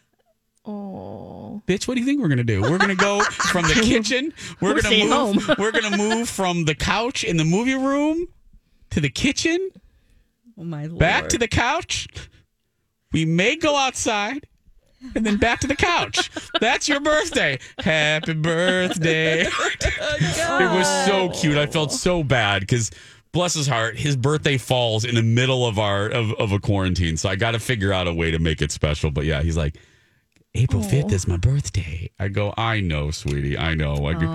F: Oh.
D: Bitch, what do you think we're gonna do? We're gonna go from the kitchen. We're,
F: We're
D: gonna
F: staying
D: move.
F: home.
D: we're gonna move from the couch in the movie room to the kitchen,
C: Oh my lord.
D: back to the couch. We may go outside, and then back to the couch. That's your birthday. Happy birthday! Oh, it was so cute. I felt so bad because. Bless his heart, his birthday falls in the middle of our of, of a quarantine, so I got to figure out a way to make it special. But yeah, he's like, April 5th is my birthday. I go, I know, sweetie. I know. I go,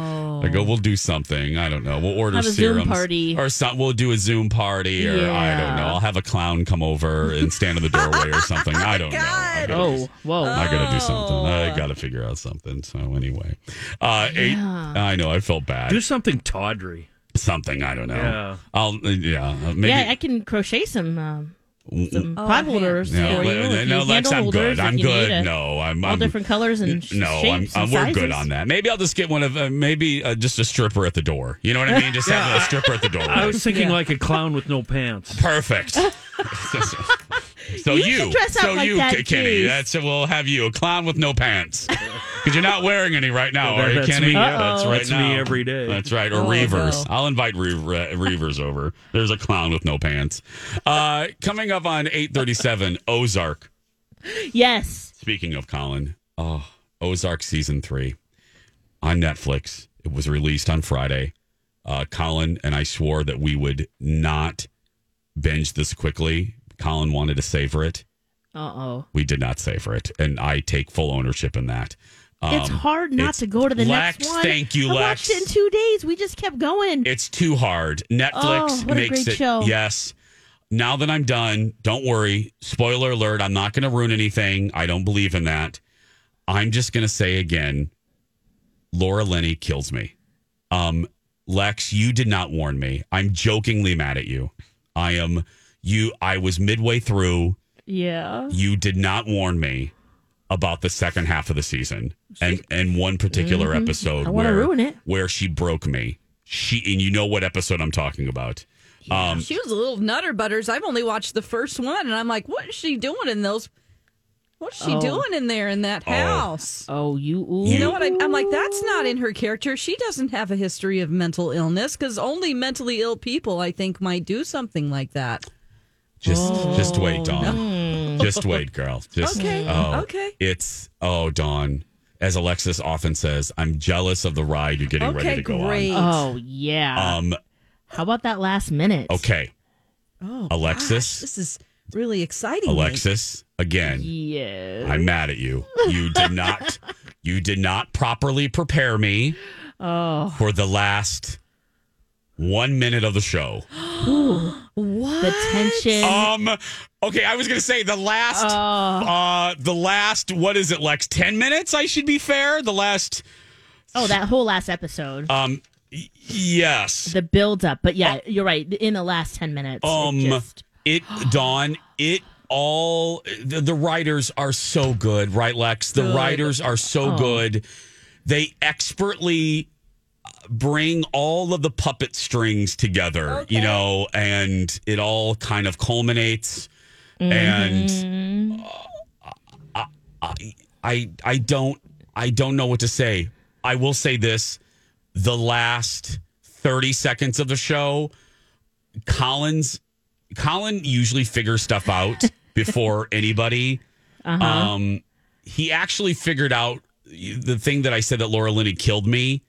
D: I go we'll do something. I don't know. We'll order
F: Have a Zoom
D: serums.
F: party.
D: Or some, we'll do a Zoom party. Or I don't know. I'll have a clown come over and stand in the doorway or something. I don't know. I gotta,
F: Oh, whoa.
D: I gotta do something. I gotta figure out something. So anyway, uh, eight. I know. I felt bad.
E: Do something tawdry.
D: something. I don't know.
E: Yeah.
D: I'll. uh, Yeah. uh, Maybe.
F: yeah, I can crochet some um, some
C: Oh,
F: pot holders
D: no,
F: for you.
D: no, no, Lex, I'm
F: holders,
D: good. I'm good.
F: a-
D: no, I'm
F: all
D: I'm,
F: different colors and sh-
D: no, I'm,
F: shapes
D: I'm
F: and
D: we're good on that. Maybe I'll just get one of uh, maybe uh, just a stripper at the door. You know what I mean? Just have a stripper at the door.
E: I was thinking like a clown with no pants.
D: Perfect. so
F: You
D: you,
F: should dress up
D: so
F: like
D: you,
F: that,
D: Kenny.
F: geez.
D: That's we'll have you a clown with no pants because you're not wearing any right now,
E: That-
D: are you, Kenny?
E: me.
D: That's right
E: That's
D: now.
E: me every day.
D: That's right. Or
C: Oh,
D: Reavers.
C: no.
D: I'll invite Re- Re- Reavers over. There's a clown with no pants. Uh, coming up on 8:37, Ozark.
F: Yes.
D: Speaking of Colin, oh, Ozark season three on Netflix. It was released on Friday. Uh, Colin and I swore that we would not binge this quickly. Colin wanted to savor it.
F: Uh oh.
D: We did not savor it, and I take full ownership in that.
F: It's
D: Um,
F: hard not
D: it's-
F: to go to the
D: Lex,
F: next one.
D: Thank you,
F: I
D: Lex.
F: watched it in two days. We just kept going.
D: It's too hard. Netflix
F: Oh,
D: makes it.
F: show.
D: Yes. Now that I'm done, don't worry. Spoiler alert, I'm not going to ruin anything. I don't believe in that. I'm just going to say again Laura Linney kills me. Um, Lex, you did not warn me. I'm jokingly mad at you. I am you I was midway through.
F: yeah.
D: You did not warn me about the second half of the season and and one particular episode
F: Mm-hmm. I
D: where
F: ruin it.
D: where she broke me. She and you know what episode I'm talking about. Um,
C: She was a little nutter butters. I've only watched the first one, and I'm like, what is she doing in those? What's she
F: Oh.
C: doing in there in that
D: Oh.
C: house?
F: Oh, you. Ooh.
C: You know what? I, I'm like, that's not in her character. She doesn't have a history of mental illness because only mentally ill people, I think, might do something like that.
D: Just, just wait, Dawn. Just wait, girl. Just,
C: Okay,
D: Oh,
C: okay.
D: It's oh, Dawn. As Alexis often says, I'm jealous of the ride you're getting ready to go
C: great.
F: Oh yeah.
D: Um.
F: How about that last minute?
D: Okay,
C: Oh,
D: Alexis.
C: gosh, this is really exciting.
D: Alexis. Again,
F: Yeah.
D: I'm mad at you. You did not. you did not properly prepare me
F: Oh.
D: for the last one minute of the show.
C: What?
F: The tension.
D: Um. Okay, I was gonna say the last. Uh, the last. What is it, Lex? Ten minutes. I should be fair. The last.
F: oh, that whole last episode.
D: Um. y- Yes.
F: the build up. But yeah, you're right. In the last 10 minutes. it
D: Um.
F: just-
D: It. Dawn. It. All the, the writers are so good, right, Lex? The
C: Good.
D: writers are so
F: Oh.
D: good. They expertly bring all of the puppet strings together, you know, and it all kind of culminates. And
F: Mm-hmm.
D: I, I I don't I don't know what to say. I will say this: the last thirty seconds of the show, Collins, Colin usually figures stuff out before anybody. Um, he actually figured out the thing that I said that Laura Linney killed me.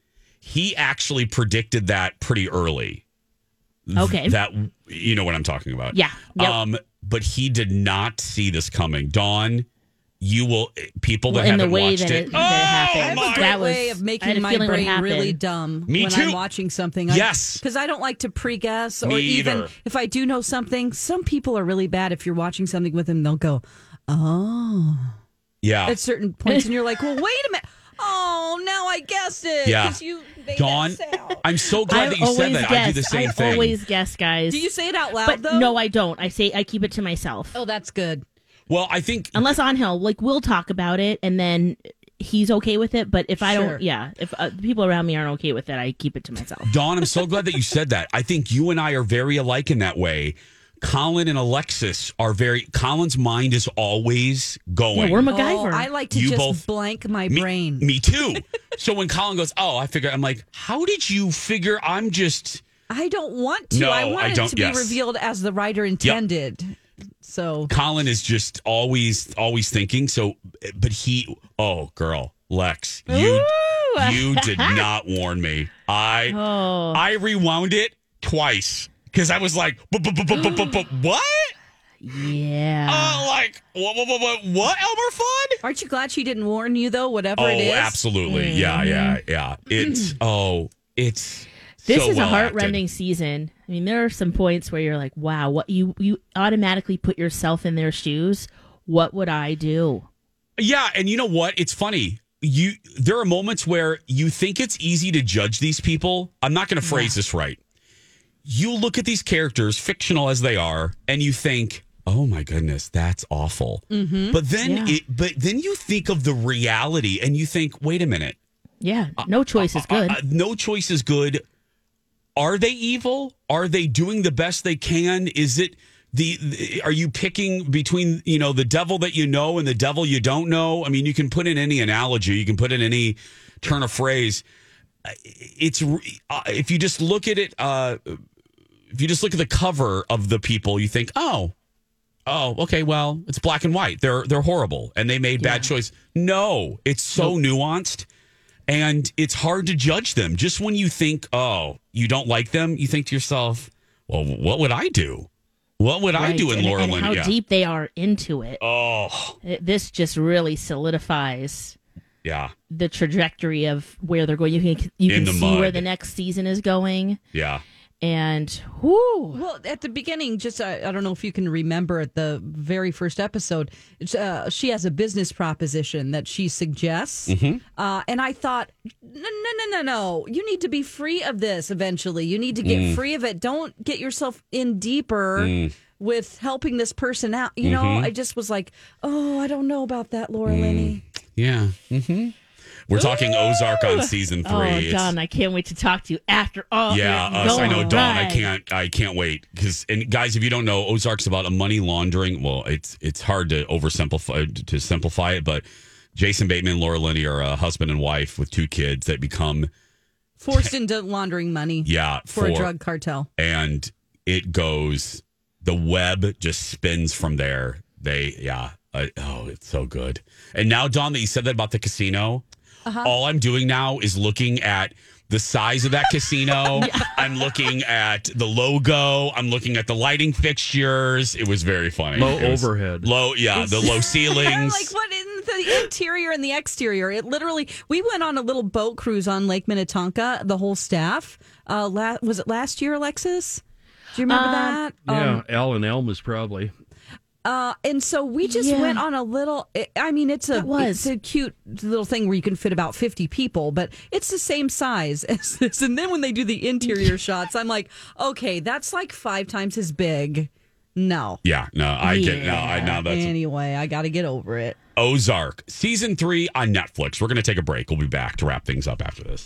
D: He actually predicted that pretty early.
F: Okay.
D: That you know what I'm talking about.
F: Yeah. Yep.
D: Um, but he did not see this coming. Dawn, you will people that
F: Well,
D: haven't
F: way
D: watched
F: that
D: it.
F: it, that it happened.
C: I have a
D: my-
C: great
F: that was,
C: way of making my brain really dumb
D: Me
C: when
D: too.
C: I'm watching something.
D: Yes.
C: because I don't like to pre-guess or
D: Me
C: even
D: either.
C: if I do know something. Some people are really bad. If you're watching something with them, they'll go, "Oh,"
D: yeah.
C: at certain points, and you're like, "Well, wait a minute." Oh, now I guessed it.
D: Yeah.
C: 'cause you made
D: Dawn,
C: sound.
D: I'm so glad
F: I
D: that you said that.
F: guess.
D: I do the same
F: I
D: thing.
F: always guess, guys.
C: Do you say it out loud
F: But
C: though?
F: no, I don't. I say I keep it to myself.
C: Oh, that's good.
D: well, I think
F: Unless on Hill, like, we'll talk about it and then he's okay with it. But if I
C: Sure.
F: don't, yeah, if uh, people around me aren't okay with it, I keep it to myself.
D: Dawn, I'm so glad that you said that. I think you and I are very alike in that way. Colin and Alexis are very. Colin's mind is always going.
F: Yeah, we're
C: Oh,
F: MacGyver.
C: I like to
D: You
C: just
D: both-
C: blank my
D: me,
C: brain.
D: Me too. so when Colin goes, "Oh, I figure," I'm like, "How did you figure?" I'm just.
C: I don't want to.
D: No,
C: I
D: I
C: want it
D: don't-
C: to be
D: yes.
C: revealed as the writer intended. So
D: Colin is just always always thinking. So, but he. Oh, girl, Lex, you you did not warn me. I
F: Oh.
D: I rewound it twice because I was like, "Bu- bu- bu- bu- bu- bu- bu- "What?"
F: Yeah.
D: Oh, like what? What? What? What? what Elmer Fudd?
C: Aren't you glad she didn't warn you though? Whatever
D: Oh,
C: it is.
D: absolutely. Mm-hmm. Yeah, yeah, yeah. It's oh, it's
F: this
D: so
F: is
D: well
F: a heartrending
D: acted.
F: season. I mean, there are some points where you're like, wow, what you you automatically put yourself in their shoes. What would I do?
D: Yeah, and you know what? It's funny. You there are moments where you think it's easy to judge these people. I'm not going to phrase this right. You look at these characters, fictional as they are, and you think, "Oh my goodness, that's awful."
C: Mm-hmm.
D: But then,
F: Yeah.
D: it, but then you think of the reality, and you think, "Wait a minute,
F: Yeah, no choice is good.
D: Uh, no choice is good. Are they evil? Are they doing the best they can? Is it the, the- are you picking between, you know, the devil that you know and the devil you don't know? I mean, you can put in any analogy, you can put in any turn of phrase. Uh, It's uh, if you just look at it uh if you just look at the cover of the people, you think, "Oh, oh, okay, well, it's black and white. They're they're horrible and they made bad choice." No, it's so nuanced and it's hard to judge them. Just when you think, "Oh, you don't like them," you think to yourself, "Well, what would I do? What would I do in
F: and,
D: Laura
F: and
D: Lynn?"
F: how
D: Yeah.
F: deep they are into it.
D: Oh,
F: It- This just really solidifies
D: yeah,
F: the trajectory of where they're going. You can you
D: In
F: can see where the next season is going,
D: yeah.
F: And whoo,
C: Well, at the beginning, just uh, I don't know if you can remember at the very first episode, uh, she has a business proposition that she suggests,
D: Mm-hmm.
C: uh, and I thought, no, no, no, no, no, you need to be free of this eventually. You need to get
D: Mm.
C: free of it. Don't get yourself in deeper.
D: Mm.
C: With helping this person out, you know,
D: Mm-hmm.
C: I just was like, "Oh, I don't know about that, Laura
D: Mm.
C: Linney."
D: Yeah. hmm We're talking Ozark on season three.
F: Oh,
D: It's-
F: Dawn, I can't wait to talk to you after all.
D: yeah, us, I know,
F: Don.
D: Dawn. I can't. I can't wait because. And guys, if you don't know, Ozark's about a money laundering. Well, it's it's hard to oversimplify to simplify it, but Jason Bateman and Laura Linney are a husband and wife with two kids that become
C: Forced into laundering money
D: yeah
C: for, a drug cartel.
D: and it goes. The web just spins from there. They yeah. Uh, oh, it's so good. And now, Dawn, that you said that about the casino,
C: Uh-huh.
D: all I'm doing now is looking at the size of that casino. I'm looking at the logo. I'm looking at the lighting fixtures. It was very funny.
E: Low
D: It
E: overhead.
D: Low, yeah, the low ceilings.
C: like what in the interior and the exterior? It literally. We went on a little boat cruise on Lake Minnetonka. The whole staff. Uh, la- was it last year, Alexis? Do you remember
F: Uh,
C: that?
E: Yeah,
C: Um,
E: Alan Elm is probably.
C: Uh, and so we just
F: Yeah.
C: went on a little. I mean, it's a
F: was.
C: it's a cute little thing where you can fit about fifty people, but it's the same size as this. And then when they do the interior shots, I'm like, okay, that's like five times as big. No.
D: yeah, no, I get no, I know that's
C: anyway, I got to get over it.
D: Ozark season three on Netflix. We're going to take a break. We'll be back to wrap things up after this.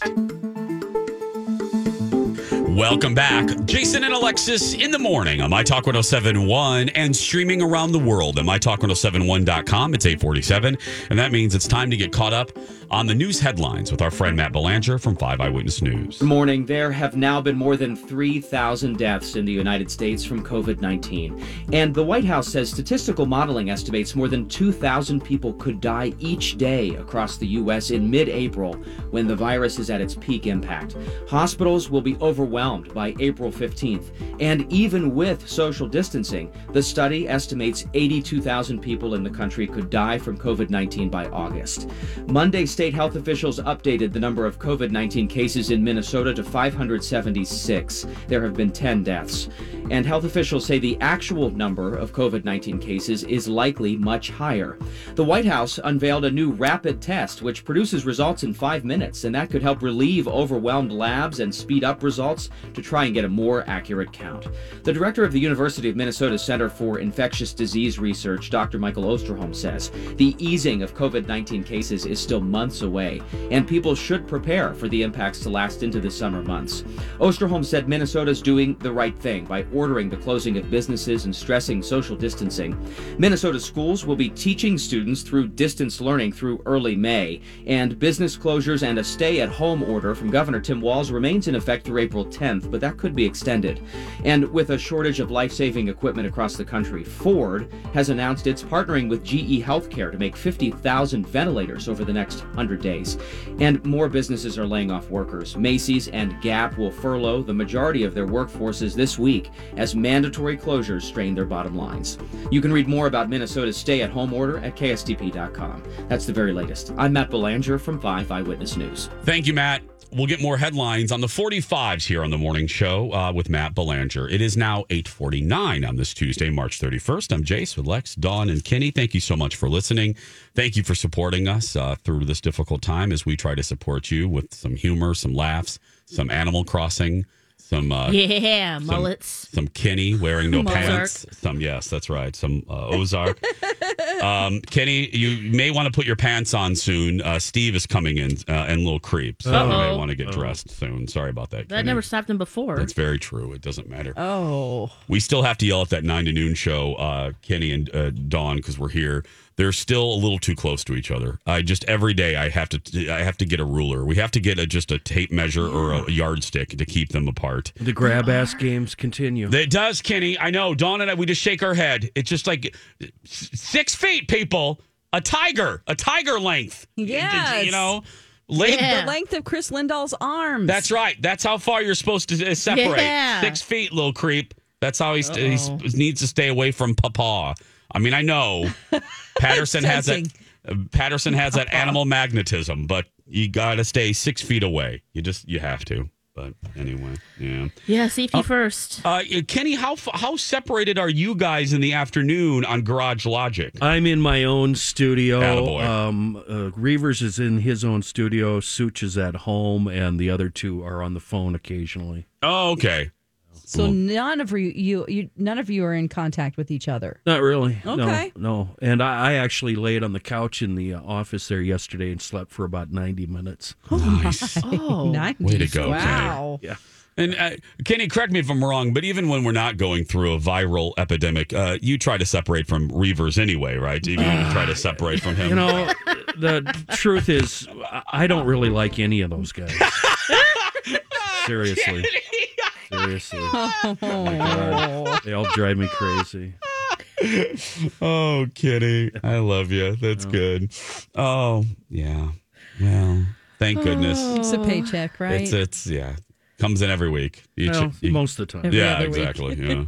D: Welcome back. Jason and Alexis in the morning on My Talk 1071 and streaming around the world at MyTalk1071.com. It's 847. And that means it's time to get caught up on the news headlines with our friend Matt Belanger from 5 Eyewitness News.
J: Good morning. There have now been more than 3,000 deaths in the United States from COVID 19. And the White House says statistical modeling estimates more than 2,000 people could die each day across the U.S. in mid April when the virus is at its peak impact. Hospitals will be overwhelmed by April 15th. And even with social distancing, the study estimates 82,000 people in the country could die from COVID 19 by August. Monday, state health officials updated the number of COVID 19 cases in Minnesota to 576. There have been 10 deaths. And health officials say the actual number of COVID 19 cases is likely much higher. The White House unveiled a new rapid test which produces results in five minutes, and that could help relieve overwhelmed labs and speed up results to try and get a more accurate count. The director of the University of Minnesota Center for Infectious Disease Research, Dr. Michael Osterholm, says the easing of COVID 19 cases is still months away, and people should prepare for the impacts to last into the summer months. Osterholm said Minnesota's doing the right thing by ordering the closing of businesses and stressing social distancing. Minnesota schools will be teaching students through distance learning through early May, and business closures and a stay at home order from Governor Tim Walz remains in effect through April 10th, but that could be extended. And with a shortage of life saving equipment across the country, Ford has announced it's partnering with GE Healthcare to make 50,000 ventilators over the next 100 days. And more businesses are laying off workers. Macy's and Gap will furlough the majority of their workforces this week as mandatory closures strain their bottom lines. You can read more about Minnesota's stay at home order at KSTP.com. That's the very latest. I'm Matt Belanger from 5 Eyewitness News.
D: Thank you, Matt. We'll get more headlines on the 45s here on the morning show uh, with Matt Belanger. It is now 849 on this Tuesday, March 31st. I'm Jace with Lex, Dawn, and Kenny. Thank you so much for listening. Thank you for supporting us uh, through this difficult time as we try to support you with some humor, some laughs, some Animal Crossing, some uh,
F: Yeah,
D: some-
F: mullets.
D: some Kenny wearing no
F: Ozark.
D: pants, some yes, that's right, some uh, Ozark. um, Kenny, you may want to put your pants on soon. Uh, Steve is coming in uh, and little creep, so you may want to get dressed soon. Sorry about that.
F: That
D: Kenny.
F: never stopped him before.
D: That's very true. It doesn't matter.
C: Oh.
D: We still have to yell at that nine to noon show, uh, Kenny and uh, Dawn, because we're here. They're still a little too close to each other. I just every day I have to I have to get a ruler. We have to get a just a tape measure or a yardstick to keep them apart.
E: The grab ass games continue.
D: It does, Kenny. I know. Dawn and I, we just shake our head. It's just like six feet, people. A tiger, a tiger length.
C: Yes.
D: You know, late.
C: The length of Chris Lindahl's arms.
D: That's right. That's how far you're supposed to uh, separate.
C: Yeah.
D: Six feet, little creep. That's how he's, he
C: Uh-oh.
D: needs to stay away from Papa. I mean, I know Patterson has that. uh, Patterson has that animal magnetism, but you got to stay six feet away. You just you have to. But anyway, yeah.
F: yeah, safety
D: Uh,
F: first.
D: Uh, Kenny, how how separated are you guys in the afternoon on Garage Logic?
E: I'm in my own studio.
D: Attaboy.
E: Um, uh, Reuvers is in his own studio. Sooch is at home, and the other two are on the phone occasionally.
D: Oh, okay.
C: So none of you, you, you, none of you are in contact with each other.
E: Not really.
C: Okay.
E: No, no. And I, I actually laid on the couch in the uh, office there yesterday and slept for about 90 minutes.
D: Nice.
C: Oh, nice.
D: Way to go,
C: Wow.
E: Yeah.
D: And uh, Kenny, correct me if I'm wrong, but even when we're not going through a viral epidemic, uh, you try to separate from Reuvers anyway, right? You try to separate from him.
E: You know, the truth is, I- I don't really like any of those guys. Seriously. Seriously. Oh my God. They all drive me crazy.
D: oh, Kitty, I love you. That's good. Oh, yeah. Well, thank goodness.
C: It's a paycheck, right?
D: It's it's yeah. Comes in every week. You
E: Well,
D: ch- you-
E: most of the time.
C: Every
D: yeah, exactly. Yeah.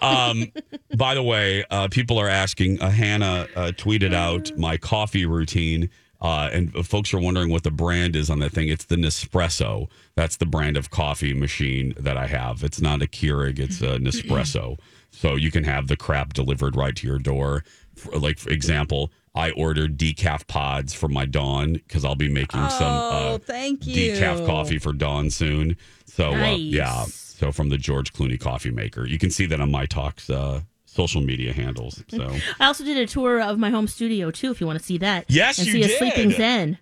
D: um, by the way, uh, people are asking. Uh, Hannah uh, tweeted out my coffee routine, uh, and folks are wondering what the brand is on that thing. It's the Nespresso. That's the brand of coffee machine that I have. It's not a Keurig. It's a Nespresso. So you can have the crap delivered right to your door. For, like for example, I ordered decaf pods for my Dawn because I'll be making some
C: Oh,
D: uh,
C: thank you.
D: decaf coffee for Dawn soon. So uh, yeah, so from the George Clooney coffee maker, you can see that on my talks uh, social media handles. So
F: I also did a tour of my home studio too, if you want to see that.
D: Yes,
F: and
D: you
F: see a
D: did.
F: sleeping zen.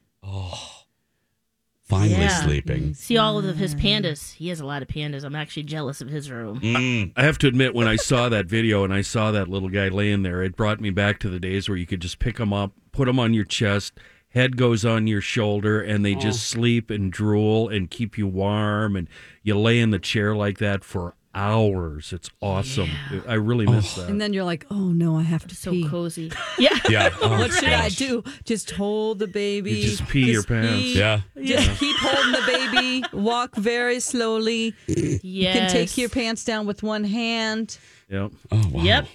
D: finally
F: Yeah.
D: sleeping.
F: See all of his pandas. He has a lot of pandas. I'm actually jealous of his room.
D: Mm.
E: I have to admit, when I saw that video and I saw that little guy laying there, it brought me back to the days where you could just pick him up, put him on your chest, head goes on your shoulder, and they just sleep and drool and keep you warm. And you lay in the chair like that for hours. It's awesome. I really miss oh. that.
C: And then you're like, oh no, I have to
F: So
C: pee.
F: cozy. Yeah.
D: Yeah. Oh,
C: What should I do? Just hold the baby.
E: You just pee your pants.
C: pee.
D: Yeah.
C: Just keep holding the baby. Walk very slowly. You can take your pants down with one hand.
E: Yep.
D: Oh wow.
F: Yep.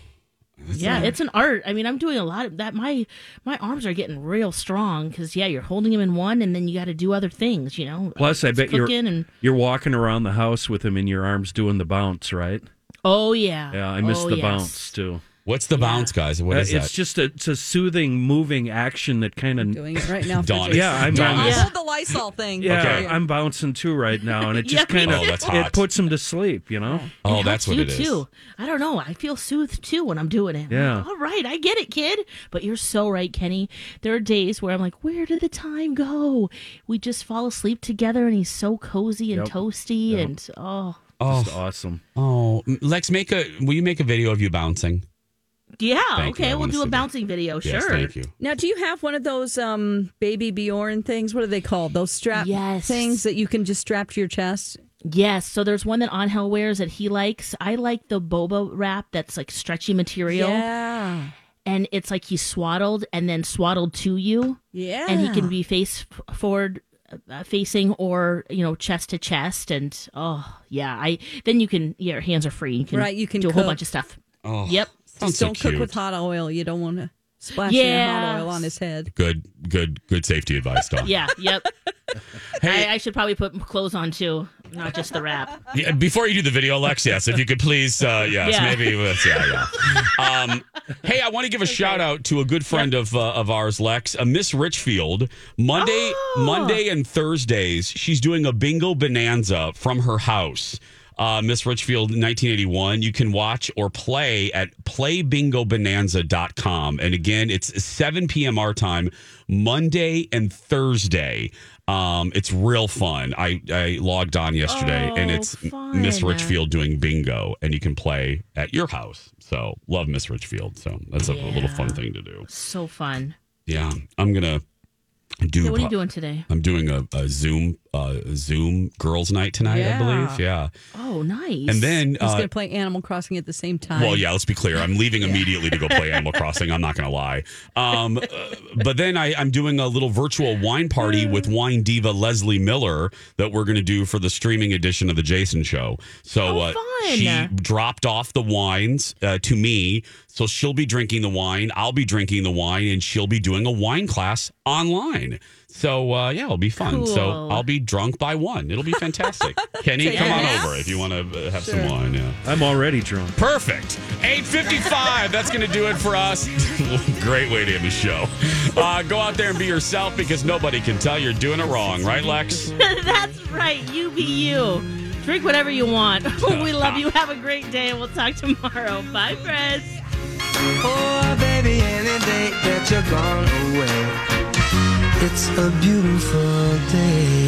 F: Yeah, it's an art. I mean, I'm doing a lot of that. My my arms are getting real strong because yeah, you're holding him in one, and then you got to do other things. You know.
E: Plus, I bet you're
F: and
E: you're walking around the house with him in your arms doing the bounce, right?
F: oh yeah,
E: Yeah, I miss
F: Oh,
E: the
F: yes.
E: bounce too.
D: What's the bounce, guys? What
E: Uh,
D: is
E: it's
D: that?
E: just a it's a soothing, moving action that kind of
C: Doing it right now.
D: Dawn.
E: Yeah, I'm
D: Dawn
E: I'm-
C: Hold the Lysol thing.
E: Yeah,
D: Okay.
E: I'm bouncing too right now, and it just
F: Yeah,
E: kind of
D: Oh,
E: it puts him to sleep. You know,
D: oh,
F: It
D: that's what
F: you
D: it is.
F: Too. I don't know. I feel soothed too when I'm doing it. I'm
E: Yeah.
F: like, All right, I get it, kid. But you're so right, Kenny. There are days where I'm like, where did the time go? We just fall asleep together, and he's so cozy and
E: Yep.
F: toasty,
E: Yep.
F: and oh
E: just awesome.
D: Oh, Lex, make a. Will you make a video of you bouncing?
F: Yeah.
D: Thank you.
F: Okay, we'll do
D: see
F: a
D: that.
F: bouncing video.
D: Yes,
F: sure.
D: thank you.
C: Now, do you have one of those um, baby Bjorn things? What are they called? Those strap
F: Yes.
C: things that you can just strap to your chest?
F: Yes, so there's one that Angel wears that he likes. I like the boba wrap that's like stretchy material,
C: Yeah.
F: and it's like he's swaddled and then swaddled to you,
C: Yeah.
F: and he can be face forward uh, facing or you know chest to chest, and oh yeah, I then you can your hands are free. You can
C: Right, you can
F: do a whole bunch of stuff.
D: Oh,
F: Yep.
D: Sounds
C: Just
D: so
C: don't cook with hot oil. You don't want to splash
F: Yeah.
C: hot oil on his head.
D: Good, good, good safety advice, Dawn.
F: Yeah. Yep.
D: Hey,
F: I, I should probably put clothes on too, not just the wrap.
D: Yeah, before you do the video, Lex, yes, if you could please, uh, yes,
F: Yeah.
D: maybe, let's, yeah, yeah. Um, hey, I want to give a shout out to a good friend of uh, of ours, Lex, uh, Miss Richfield. Monday,
F: Oh.
D: Monday and Thursdays, she's doing a bingo bonanza from her house. Uh, Miss Richfield, 1981. You can watch or play at playbingobonanza.com. And again, it's 7 p.m. our time, Monday and Thursday. Um, it's real fun. I, I logged on yesterday and
F: Oh,
D: it's
F: fun.
D: Miss Richfield doing bingo and you can play at your house. So love Miss Richfield. So that's a little fun thing to do.
F: So fun.
D: Yeah. I'm going to do
F: Yeah, what are you doing today?
D: I'm doing a, a Zoom uh, Zoom girls night tonight, I believe. Yeah.
F: Oh, nice.
D: And then
C: He's
D: uh,
C: going to play Animal Crossing at the same time.
D: well, yeah, let's be clear. I'm leaving immediately to go play Animal Crossing. I'm not going to lie. Um, uh, but then I, I'm doing a little virtual wine party with wine diva Leslie Miller that we're going to do for the streaming edition of the Jason Show. So
F: Oh,
D: uh,
F: fun.
D: she dropped off the wines uh, to me. So she'll be drinking the wine. I'll be drinking the wine, and she'll be doing a wine class online. So uh, yeah, it'll be fun. So I'll be drunk by one. It'll be fantastic. Kenny, come on over if you want to have some wine. Yeah.
E: I'm already drunk.
D: Perfect. 855. That's going to do it for us. Great way to end the show. Uh, go out there and be yourself because nobody can tell you're doing it wrong, right, Lex?
F: That's right. You be you. Drink whatever you want. we love you. Have a great day, and we'll talk tomorrow. Bye, Chris.
K: Oh, baby, any day that you're gone away, it's a beautiful day.